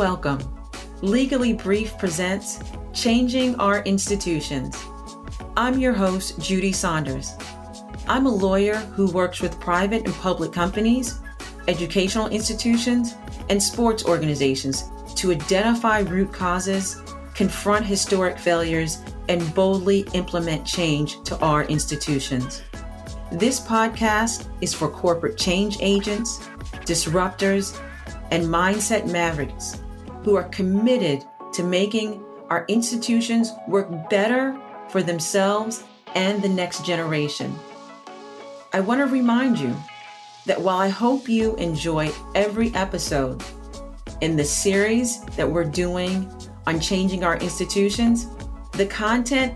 welcome. Legally Brief presents Changing Our Institutions. I'm your host, Judy Saunders. I'm a lawyer who works with private and public companies, educational institutions, and sports organizations to identify root causes, confront historic failures, and boldly implement change to our institutions. This podcast is for corporate change agents, disruptors, and mindset mavericks who are committed to making our institutions work better for themselves and the next generation. I want to remind you that while I hope you enjoy every episode in the series that we're doing on changing our institutions, the content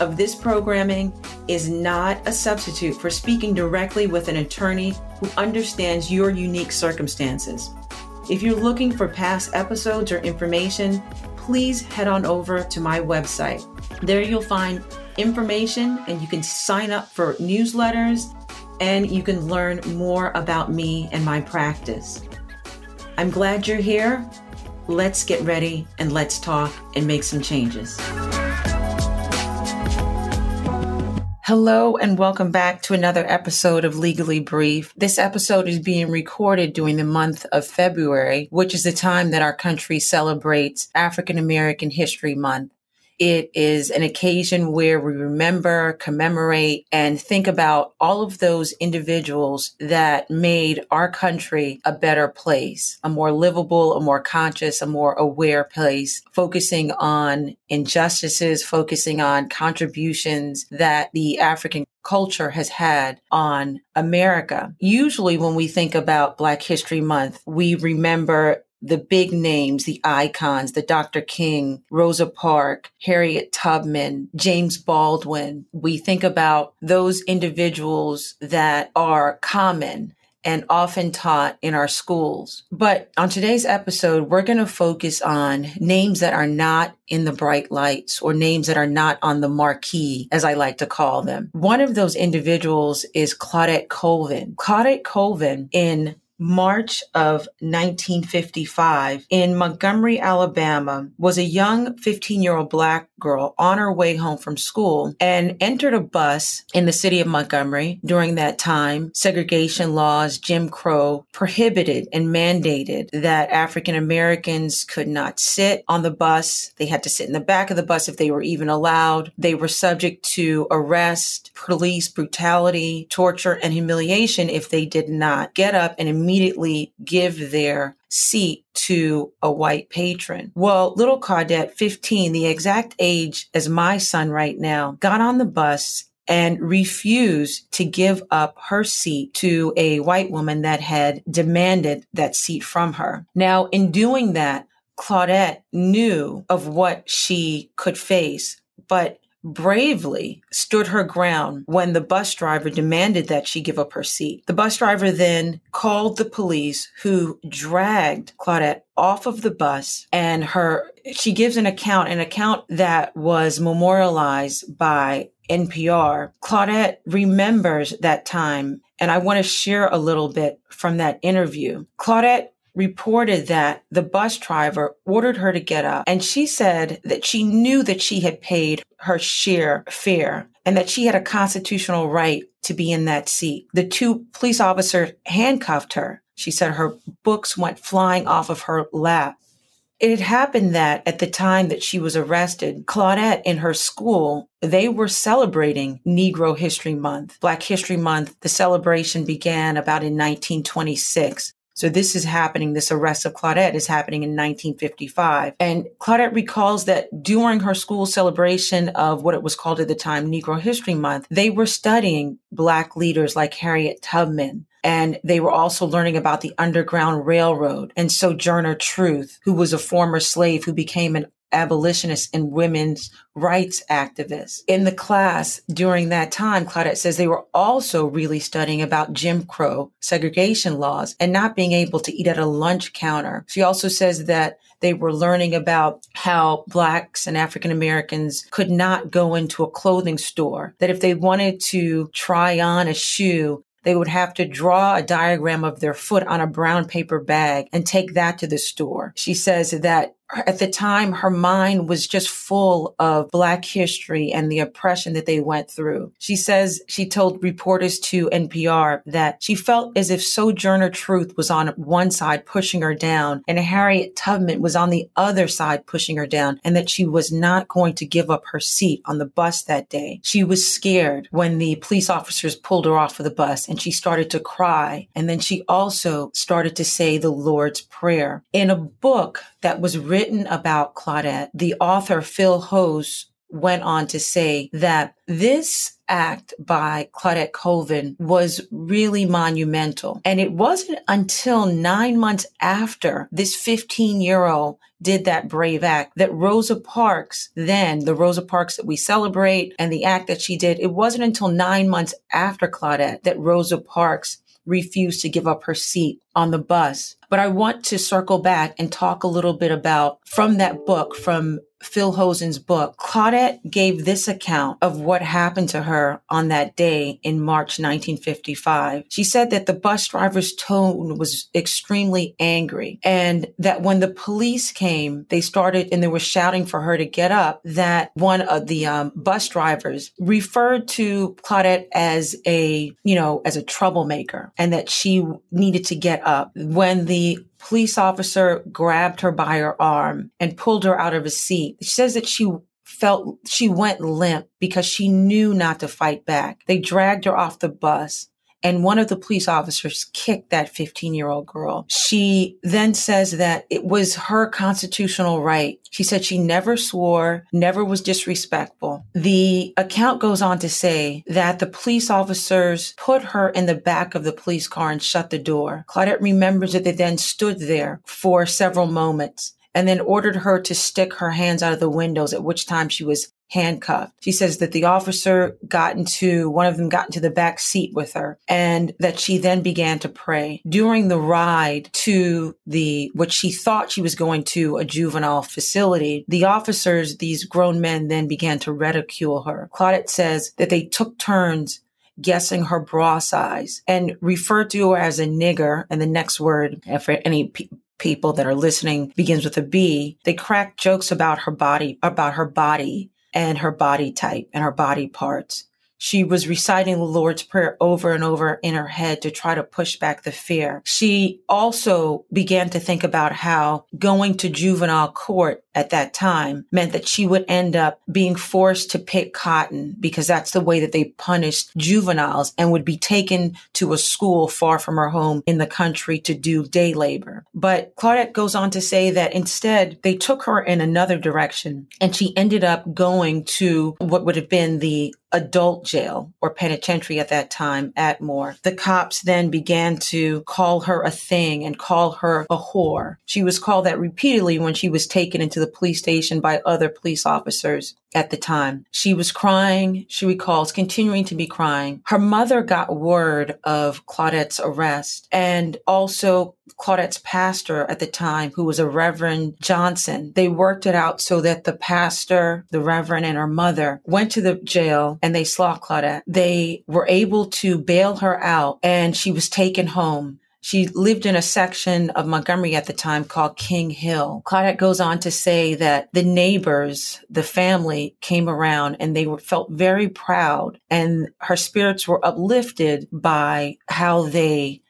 of this programming is not a substitute for speaking directly with an attorney who understands your unique circumstances. If you're looking for past episodes or information, please head on over to my website. There you'll find information and you can sign up for newsletters and you can learn more about me and my practice. I'm glad you're here. Let's get ready and let's talk and make some changes. Hello and welcome back to another episode of Legally Brief. This episode is being recorded during the month of February, which is the time that our country celebrates African American History Month. It is an occasion where we remember, commemorate, and think about all of those individuals that made our country a better place, a more livable, a more conscious, a more aware place, focusing on injustices, focusing on contributions that the African culture has had on America. Usually when we think about Black History Month, we remember the big names, the icons, the Dr. King, Rosa Parks, Harriet Tubman, James Baldwin. We think about those individuals that are common and often taught in our schools. But on today's episode, we're going to focus on names that are not in the bright lights or names that are not on the marquee, as I like to call them. One of those individuals is Claudette Colvin. Claudette Colvin in March of 1955 in Montgomery, Alabama, was a young 15 year old black girl on her way home from school and entered a bus in the city of Montgomery. During that time, segregation laws, Jim Crow prohibited and mandated that African Americans could not sit on the bus. They had to sit in the back of the bus if they were even allowed. They were subject to arrest, police brutality, torture, and humiliation if they did not get up and immediately give their seat to a white patron. Well, little Claudette, 15, the exact age as my son right now, got on the bus and refused to give up her seat to a white woman that had demanded that seat from her. Now, in doing that, Claudette knew of what she could face, but bravely stood her ground when the bus driver demanded that she give up her seat. The bus driver then called the police who dragged Claudette off of the bus and her she gives an account an account that was memorialized by NPR. Claudette remembers that time and I want to share a little bit from that interview. Claudette reported that the bus driver ordered her to get up and she said that she knew that she had paid her share fare and that she had a constitutional right to be in that seat. The two police officers handcuffed her. She said her books went flying off of her lap. It had happened that at the time that she was arrested, Claudette in her school, they were celebrating Negro History Month. Black History Month, the celebration began about in 1926. So this is happening, this arrest of Claudette is happening in 1955. And Claudette recalls that during her school celebration of what it was called at the time Negro History Month, they were studying Black leaders like Harriet Tubman, and they were also learning about the Underground Railroad and Sojourner Truth, who was a former slave who became an abolitionist and women's rights activists. In the class during that time, Claudette says they were also really studying about Jim Crow segregation laws and not being able to eat at a lunch counter. She also says that they were learning about how blacks and African Americans could not go into a clothing store, that if they wanted to try on a shoe, they would have to draw a diagram of their foot on a brown paper bag and take that to the store. She says that at the time, her mind was just full of Black history and the oppression that they went through. She says she told reporters to NPR that she felt as if Sojourner Truth was on one side pushing her down and Harriet Tubman was on the other side pushing her down and that she was not going to give up her seat on the bus that day. She was scared when the police officers pulled her off of the bus and she started to cry. And then she also started to say the Lord's Prayer. In a book that was written about Claudette, the author Phil Hoose went on to say that this act by Claudette Colvin was really monumental. And it wasn't until nine months after this 15 year old did that brave act that Rosa Parks, then the Rosa Parks that we celebrate and the act that she did, it wasn't until nine months after Claudette that Rosa Parks refused to give up her seat on the bus. But I want to circle back and talk a little bit about from that book, from Phil Hoose's book, Claudette gave this account of what happened to her on that day in March 1955. She said that the bus driver's tone was extremely angry and that when the police came, they started and they were shouting for her to get up, that one of the um, bus drivers referred to Claudette as a, you know, as a troublemaker and that she needed to get up. When the police officer grabbed her by her arm and pulled her out of a seat. She says that she felt she went limp because she knew not to fight back. They dragged her off the bus and one of the police officers kicked that 15 year old girl. She then says that it was her constitutional right. She said she never swore, never was disrespectful. The account goes on to say that the police officers put her in the back of the police car and shut the door. Claudette remembers that they then stood there for several moments and then ordered her to stick her hands out of the windows, at which time she was handcuffed. She says that the officer got into, one of them got into the back seat with her and that she then began to pray. During the ride to the, what she thought she was going to a juvenile facility, the officers, these grown men then began to ridicule her. Claudette says that they took turns guessing her bra size and referred to her as a nigger. And the next word, for any pe- people that are listening begins with a B. They cracked jokes about her body, about her body and her body type and her body parts. She was reciting the Lord's Prayer over and over in her head to try to push back the fear. She also began to think about how going to juvenile court at that time meant that she would end up being forced to pick cotton because that's the way that they punished juveniles and would be taken to a school far from her home in the country to do day labor. But Claudette goes on to say that instead they took her in another direction and she ended up going to what would have been the adult jail or penitentiary at that time, Atmore. The cops then began to call her a thing and call her a whore. She was called that repeatedly when she was taken into the police station by other police officers at the time. She was crying. She recalls continuing to be crying. Her mother got word of Claudette's arrest and also Claudette's pastor at the time, who was a Reverend Johnson. They worked it out so that the pastor, the Reverend, and her mother went to the jail and they saw Claudette. They were able to bail her out and she was taken home. She lived in a section of Montgomery at the time called King Hill. Claudette goes on to say that the neighbors, the family came around and they were, felt very proud and her spirits were uplifted by how they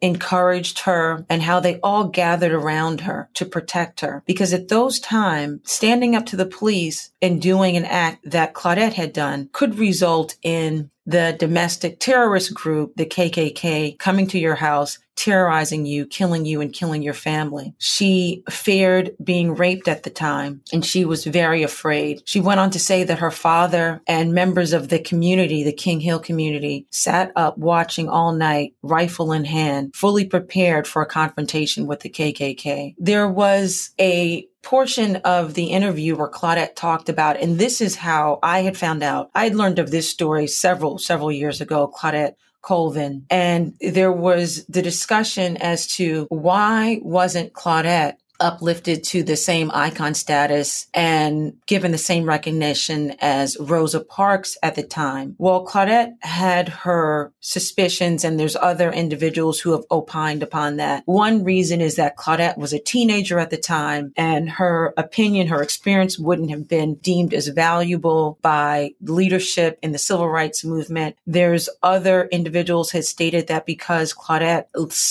encouraged her and how they all gathered around her to protect her. Because at those times, standing up to the police and doing an act that Claudette had done could result in the domestic terrorist group, the KKK, coming to your house, terrorizing you, killing you, and killing your family. She feared being raped at the time, and she was very afraid. She went on to say that her father and members of the community, the King Hill community, sat up watching all night, rifle in hand, fully prepared for a confrontation with the KKK. There was a portion of the interview where Claudette talked about, and this is how I had found out. I had learned of this story several, several years ago, Claudette Colvin. And there was the discussion as to why wasn't Claudette uplifted to the same icon status and given the same recognition as Rosa Parks at the time. Well, Claudette had her suspicions and there's other individuals who have opined upon that. One reason is that Claudette was a teenager at the time and her opinion, her experience wouldn't have been deemed as valuable by leadership in the civil rights movement. There's other individuals had stated that because Claudette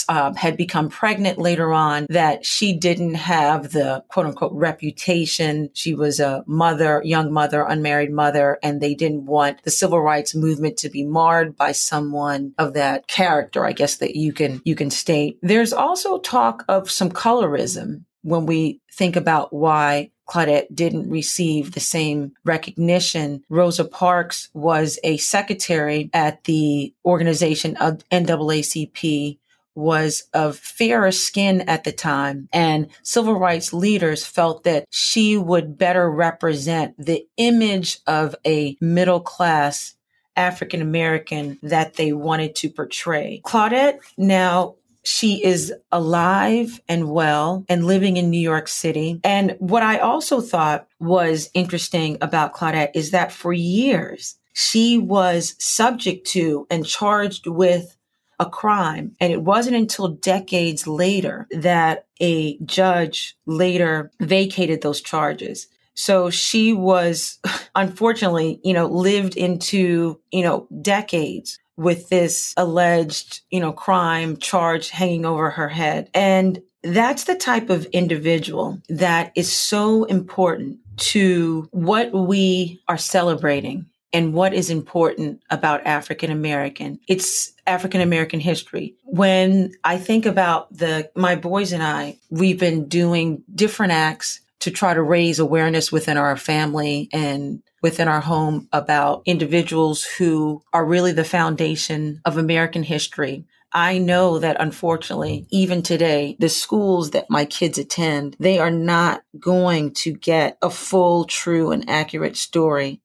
uh, had become pregnant later on, that she didn't have the quote unquote reputation. She was a mother, young mother, unmarried mother, and they didn't want the civil rights movement to be marred by someone of that character, I guess that you can, you can state. There's also talk of some colorism when we think about why Claudette didn't receive the same recognition. Rosa Parks was a secretary at the organization of NAACP was of fairer skin at the time and civil rights leaders felt that she would better represent the image of a middle class African American that they wanted to portray. Claudette now she is alive and well and living in New York City. And what I also thought was interesting about Claudette is that for years, she was subject to and charged with a crime. And it wasn't until decades later that a judge later vacated those charges. So she was, unfortunately, you know, lived into, you know, decades with this alleged, you know, crime charge hanging over her head. And that's the type of individual that is so important to what we are celebrating and what is important about African American. It's African American history. When I think about the, my boys and I, we've been doing different acts to try to raise awareness within our family and within our home about individuals who are really the foundation of American history. I know that unfortunately, even today, the schools that my kids attend, they are not going to get a full, true, and accurate story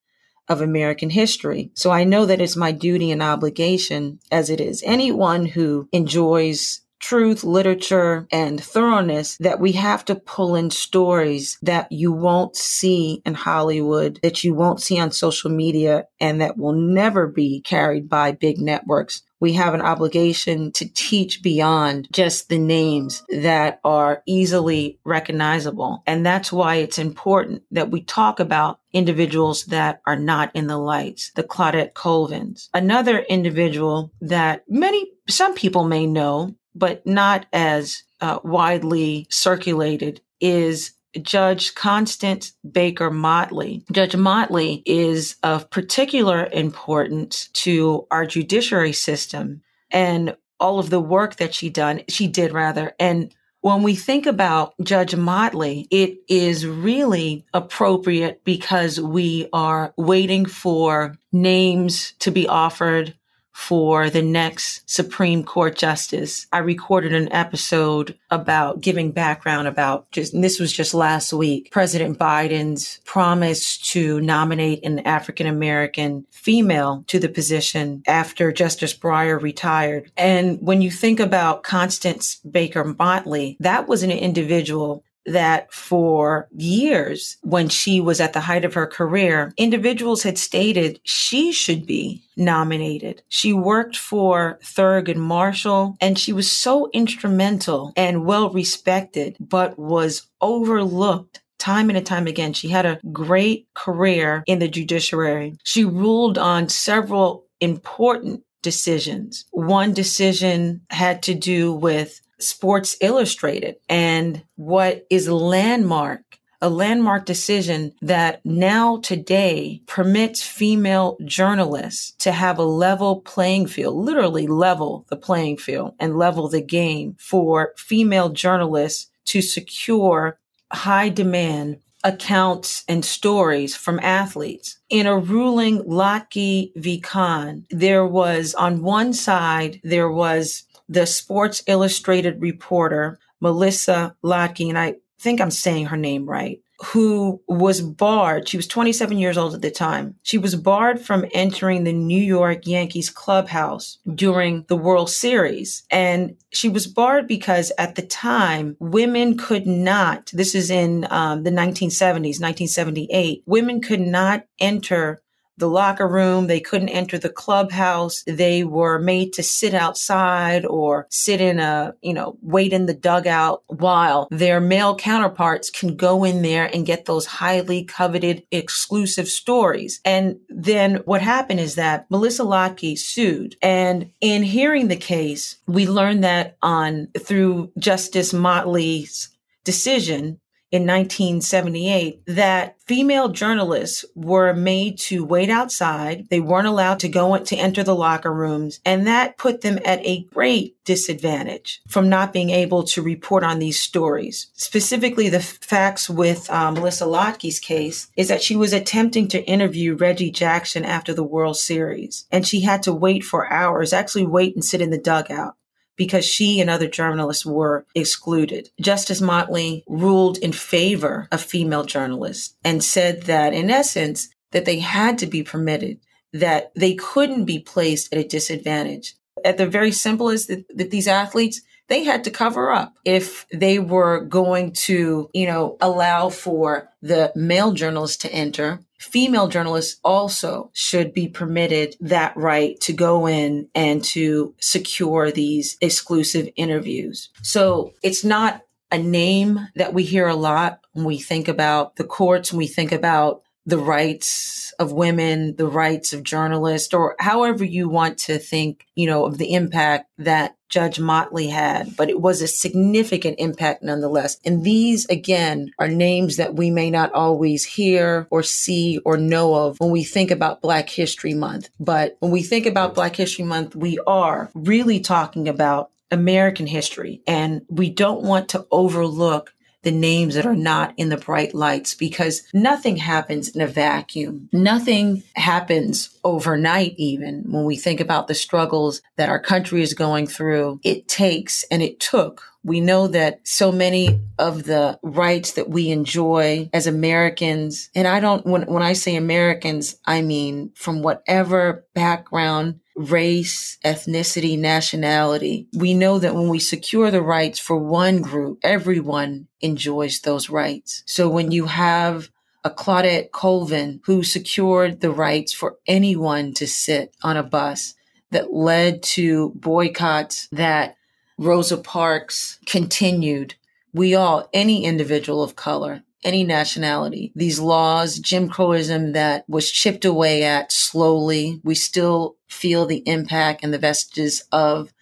of American history. So I know that it's my duty and obligation, as it is anyone who enjoys truth, literature, and thoroughness that we have to pull in stories that you won't see in Hollywood, that you won't see on social media, and that will never be carried by big networks we have an obligation to teach beyond just the names that are easily recognizable. And that's why it's important that we talk about individuals that are not in the lights, the Claudette Colvins. Another individual that many, some people may know, but not as uh, widely circulated is Judge Constance Baker Motley. Judge Motley is of particular importance to our judiciary system and all of the work that she done, she did rather. And when we think about Judge Motley, it is really appropriate because we are waiting for names to be offered for the next Supreme Court justice. I recorded an episode about giving background about just, this was just last week, President Biden's promise to nominate an African American female to the position after Justice Breyer retired. And when you think about Constance Baker Motley, that was an individual that for years, when she was at the height of her career, individuals had stated she should be nominated. She worked for Thurgood Marshall and she was so instrumental and well respected, but was overlooked time and time again. She had a great career in the judiciary. She ruled on several important decisions. One decision had to do with Sports Illustrated and what is landmark a landmark decision that now today permits female journalists to have a level playing field, literally level the playing field and level the game for female journalists to secure high demand accounts and stories from athletes. In a ruling Ludtke v. Kuhn, there was on one side, there was the Sports Illustrated reporter, Melissa Ludtke, and I think I'm saying her name right, who was barred. She was 27 years old at the time. She was barred from entering the New York Yankees clubhouse during the World Series. And she was barred because at the time, women could not, this is in um, the 1970s, 1978, women could not enter the locker room. They couldn't enter the clubhouse. They were made to sit outside or sit in a, you know, wait in the dugout while their male counterparts can go in there and get those highly coveted exclusive stories. And then what happened is that Melissa Ludtke sued. And in hearing the case, we learned that on through Justice Motley's decision in 1978 that female journalists were made to wait outside. They weren't allowed to go to enter the locker rooms. And that put them at a great disadvantage from not being able to report on these stories. Specifically, the facts with um, Melissa Ludtke's case is that she was attempting to interview Reggie Jackson after the World Series and she had to wait for hours, actually wait and sit in the dugout because she and other journalists were excluded. Justice Motley ruled in favor of female journalists and said that in essence, that they had to be permitted, that they couldn't be placed at a disadvantage. At the very simplest that, that these athletes, they had to cover up if they were going to, you know, allow for the male journalists to enter female journalists also should be permitted that right to go in and to secure these exclusive interviews. So it's not a name that we hear a lot when we think about the courts, when we think about the rights of women, the rights of journalists, or however you want to think, you know, of the impact that Judge Motley had, but it was a significant impact nonetheless. And these, again, are names that we may not always hear or see or know of when we think about Black History Month. But when we think about Black History Month, we are really talking about American history. And we don't want to overlook the names that are not in the bright lights because nothing happens in a vacuum. Nothing happens overnight, even when we think about the struggles that our country is going through. It takes and it took we know that so many of the rights that we enjoy as Americans, and I don't, when, when I say Americans, I mean from whatever background race, ethnicity, nationality. We know that when we secure the rights for one group, everyone enjoys those rights. So when you have a Claudette Colvin who secured the rights for anyone to sit on a bus that led to boycotts that Rosa Parks continued. We all, any individual of color, any nationality. These laws, Jim Crowism that was chipped away at slowly. We still feel the impact and the vestiges of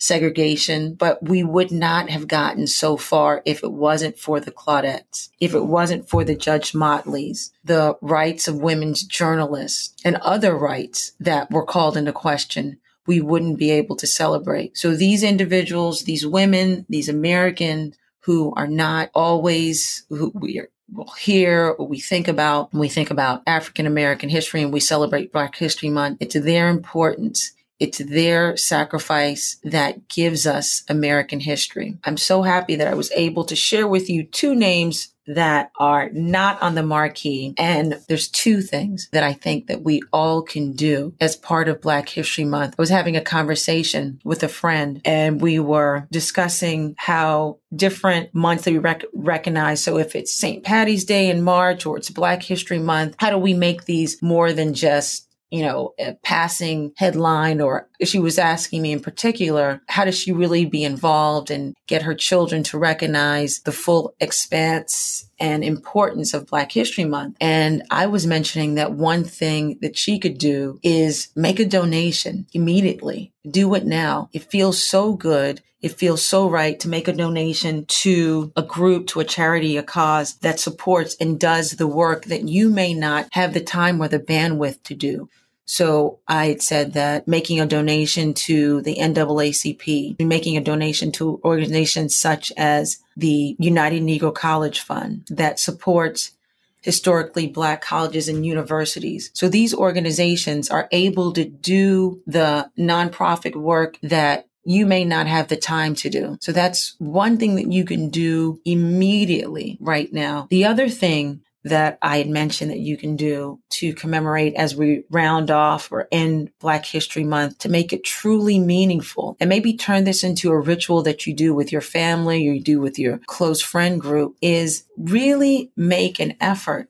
segregation, but we would not have gotten so far if it wasn't for the Claudettes, if it wasn't for the Judge Motleys, the rights of women's journalists, and other rights that were called into question. We wouldn't be able to celebrate. So these individuals, these women, these Americans who are not always who we are will hear we think about when we think about African American history and we celebrate Black History Month. It's their importance. It's their sacrifice that gives us American history. I'm so happy that I was able to share with you two names that are not on the marquee. And there's two things that I think that we all can do as part of Black History Month. I was having a conversation with a friend and we were discussing how different months that we rec- recognize. So if it's St. Patty's Day in March or it's Black History Month, how do we make these more than just you know, a passing headline or she was asking me in particular, how does she really be involved and get her children to recognize the full expanse and importance of Black History Month? And I was mentioning that one thing that she could do is make a donation immediately. Do it now. It feels so good. It feels so right to make a donation to a group, to a charity, a cause that supports and does the work that you may not have the time or the bandwidth to do. So I said that making a donation to the NAACP, making a donation to organizations such as the United Negro College Fund that supports historically black colleges and universities. So these organizations are able to do the nonprofit work that you may not have the time to do. So that's one thing that you can do immediately right now. The other thing that I had mentioned that you can do to commemorate as we round off or end Black History Month to make it truly meaningful and maybe turn this into a ritual that you do with your family or you do with your close friend group is really make an effort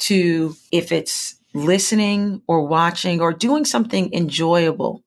to, if it's listening or watching or doing something enjoyable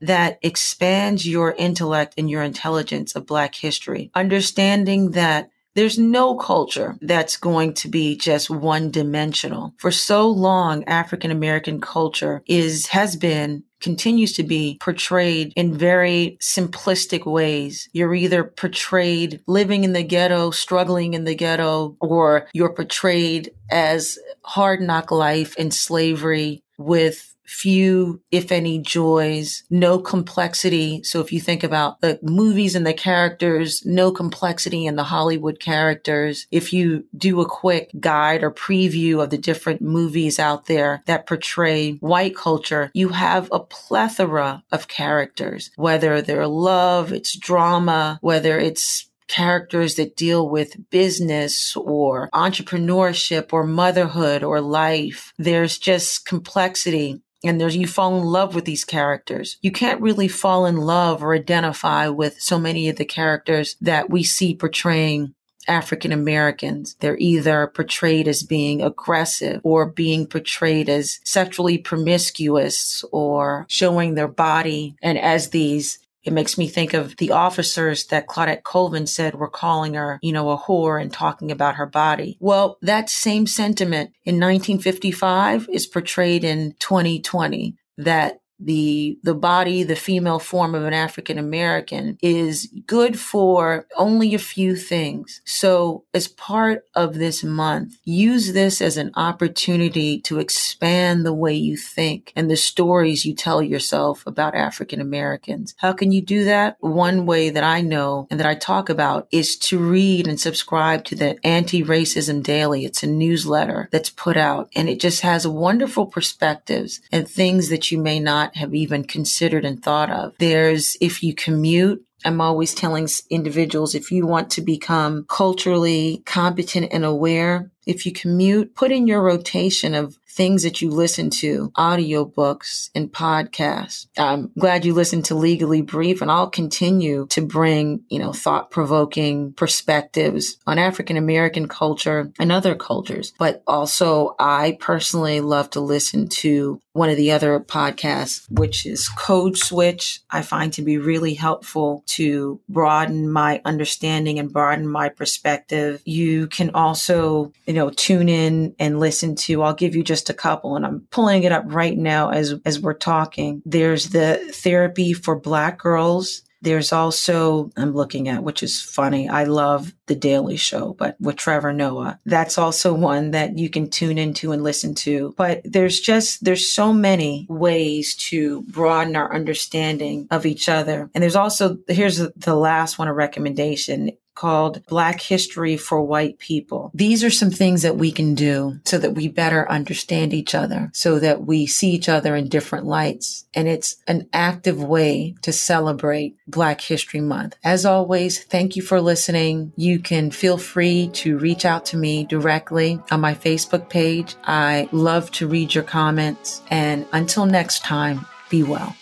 that expands your intellect and your intelligence of Black history, understanding that there's no culture that's going to be just one dimensional. For so long, African American culture is, has been continues to be portrayed in very simplistic ways. You're either portrayed living in the ghetto, struggling in the ghetto, or you're portrayed as hard knock life and slavery with few, if any, joys, no complexity. So if you think about the movies and the characters, no complexity in the Hollywood characters. If you do a quick guide or preview of the different movies out there that portray white culture, you have a plethora of characters, whether they're love, it's drama, whether it's characters that deal with business or entrepreneurship or motherhood or life. There's just complexity and there's you fall in love with these characters. You can't really fall in love or identify with so many of the characters that we see portraying African Americans. They're either portrayed as being aggressive or being portrayed as sexually promiscuous or showing their body and as these it makes me think of the officers that Claudette Colvin said were calling her, you know, a whore and talking about her body. Well, that same sentiment in 1955 is portrayed in 2020 that the the body, the female form of an African American is good for only a few things. So as part of this month, use this as an opportunity to expand the way you think and the stories you tell yourself about African Americans. How can you do that? One way that I know and that I talk about is to read and subscribe to the Anti-Racism Daily. It's a newsletter that's put out and it just has wonderful perspectives and things that you may not have even considered and thought of. There's if you commute, I'm always telling individuals if you want to become culturally competent and aware, if you commute, put in your rotation of things that you listen to, audiobooks and podcasts. I'm glad you listened to Legally Brief and I'll continue to bring, you know, thought provoking perspectives on African American culture and other cultures. But also I personally love to listen to one of the other podcasts, which is Code Switch. I find to be really helpful to broaden my understanding and broaden my perspective. You can also, you know, tune in and listen to, I'll give you just a couple and I'm pulling it up right now as, as we're talking. There's the therapy for black girls. There's also, I'm looking at, which is funny. I love The Daily Show, but with Trevor Noah. That's also one that you can tune into and listen to. But there's just, there's so many ways to broaden our understanding of each other. And there's also, here's the last one, a recommendation called Black History for White People. These are some things that we can do so that we better understand each other, so that we see each other in different lights. And it's an active way to celebrate Black History Month. As always, thank you for listening. You can feel free to reach out to me directly on my Facebook page. I love to read your comments. And until next time, be well.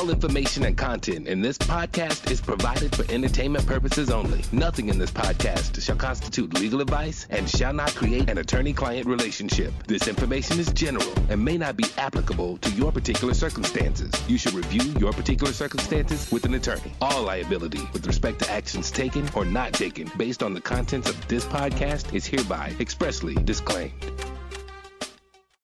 All information and content in this podcast is provided for entertainment purposes only. Nothing in this podcast shall constitute legal advice and shall not create an attorney client relationship. This information is general and may not be applicable to your particular circumstances. You should review your particular circumstances with an attorney. All liability with respect to actions taken or not taken based on the contents of this podcast is hereby expressly disclaimed.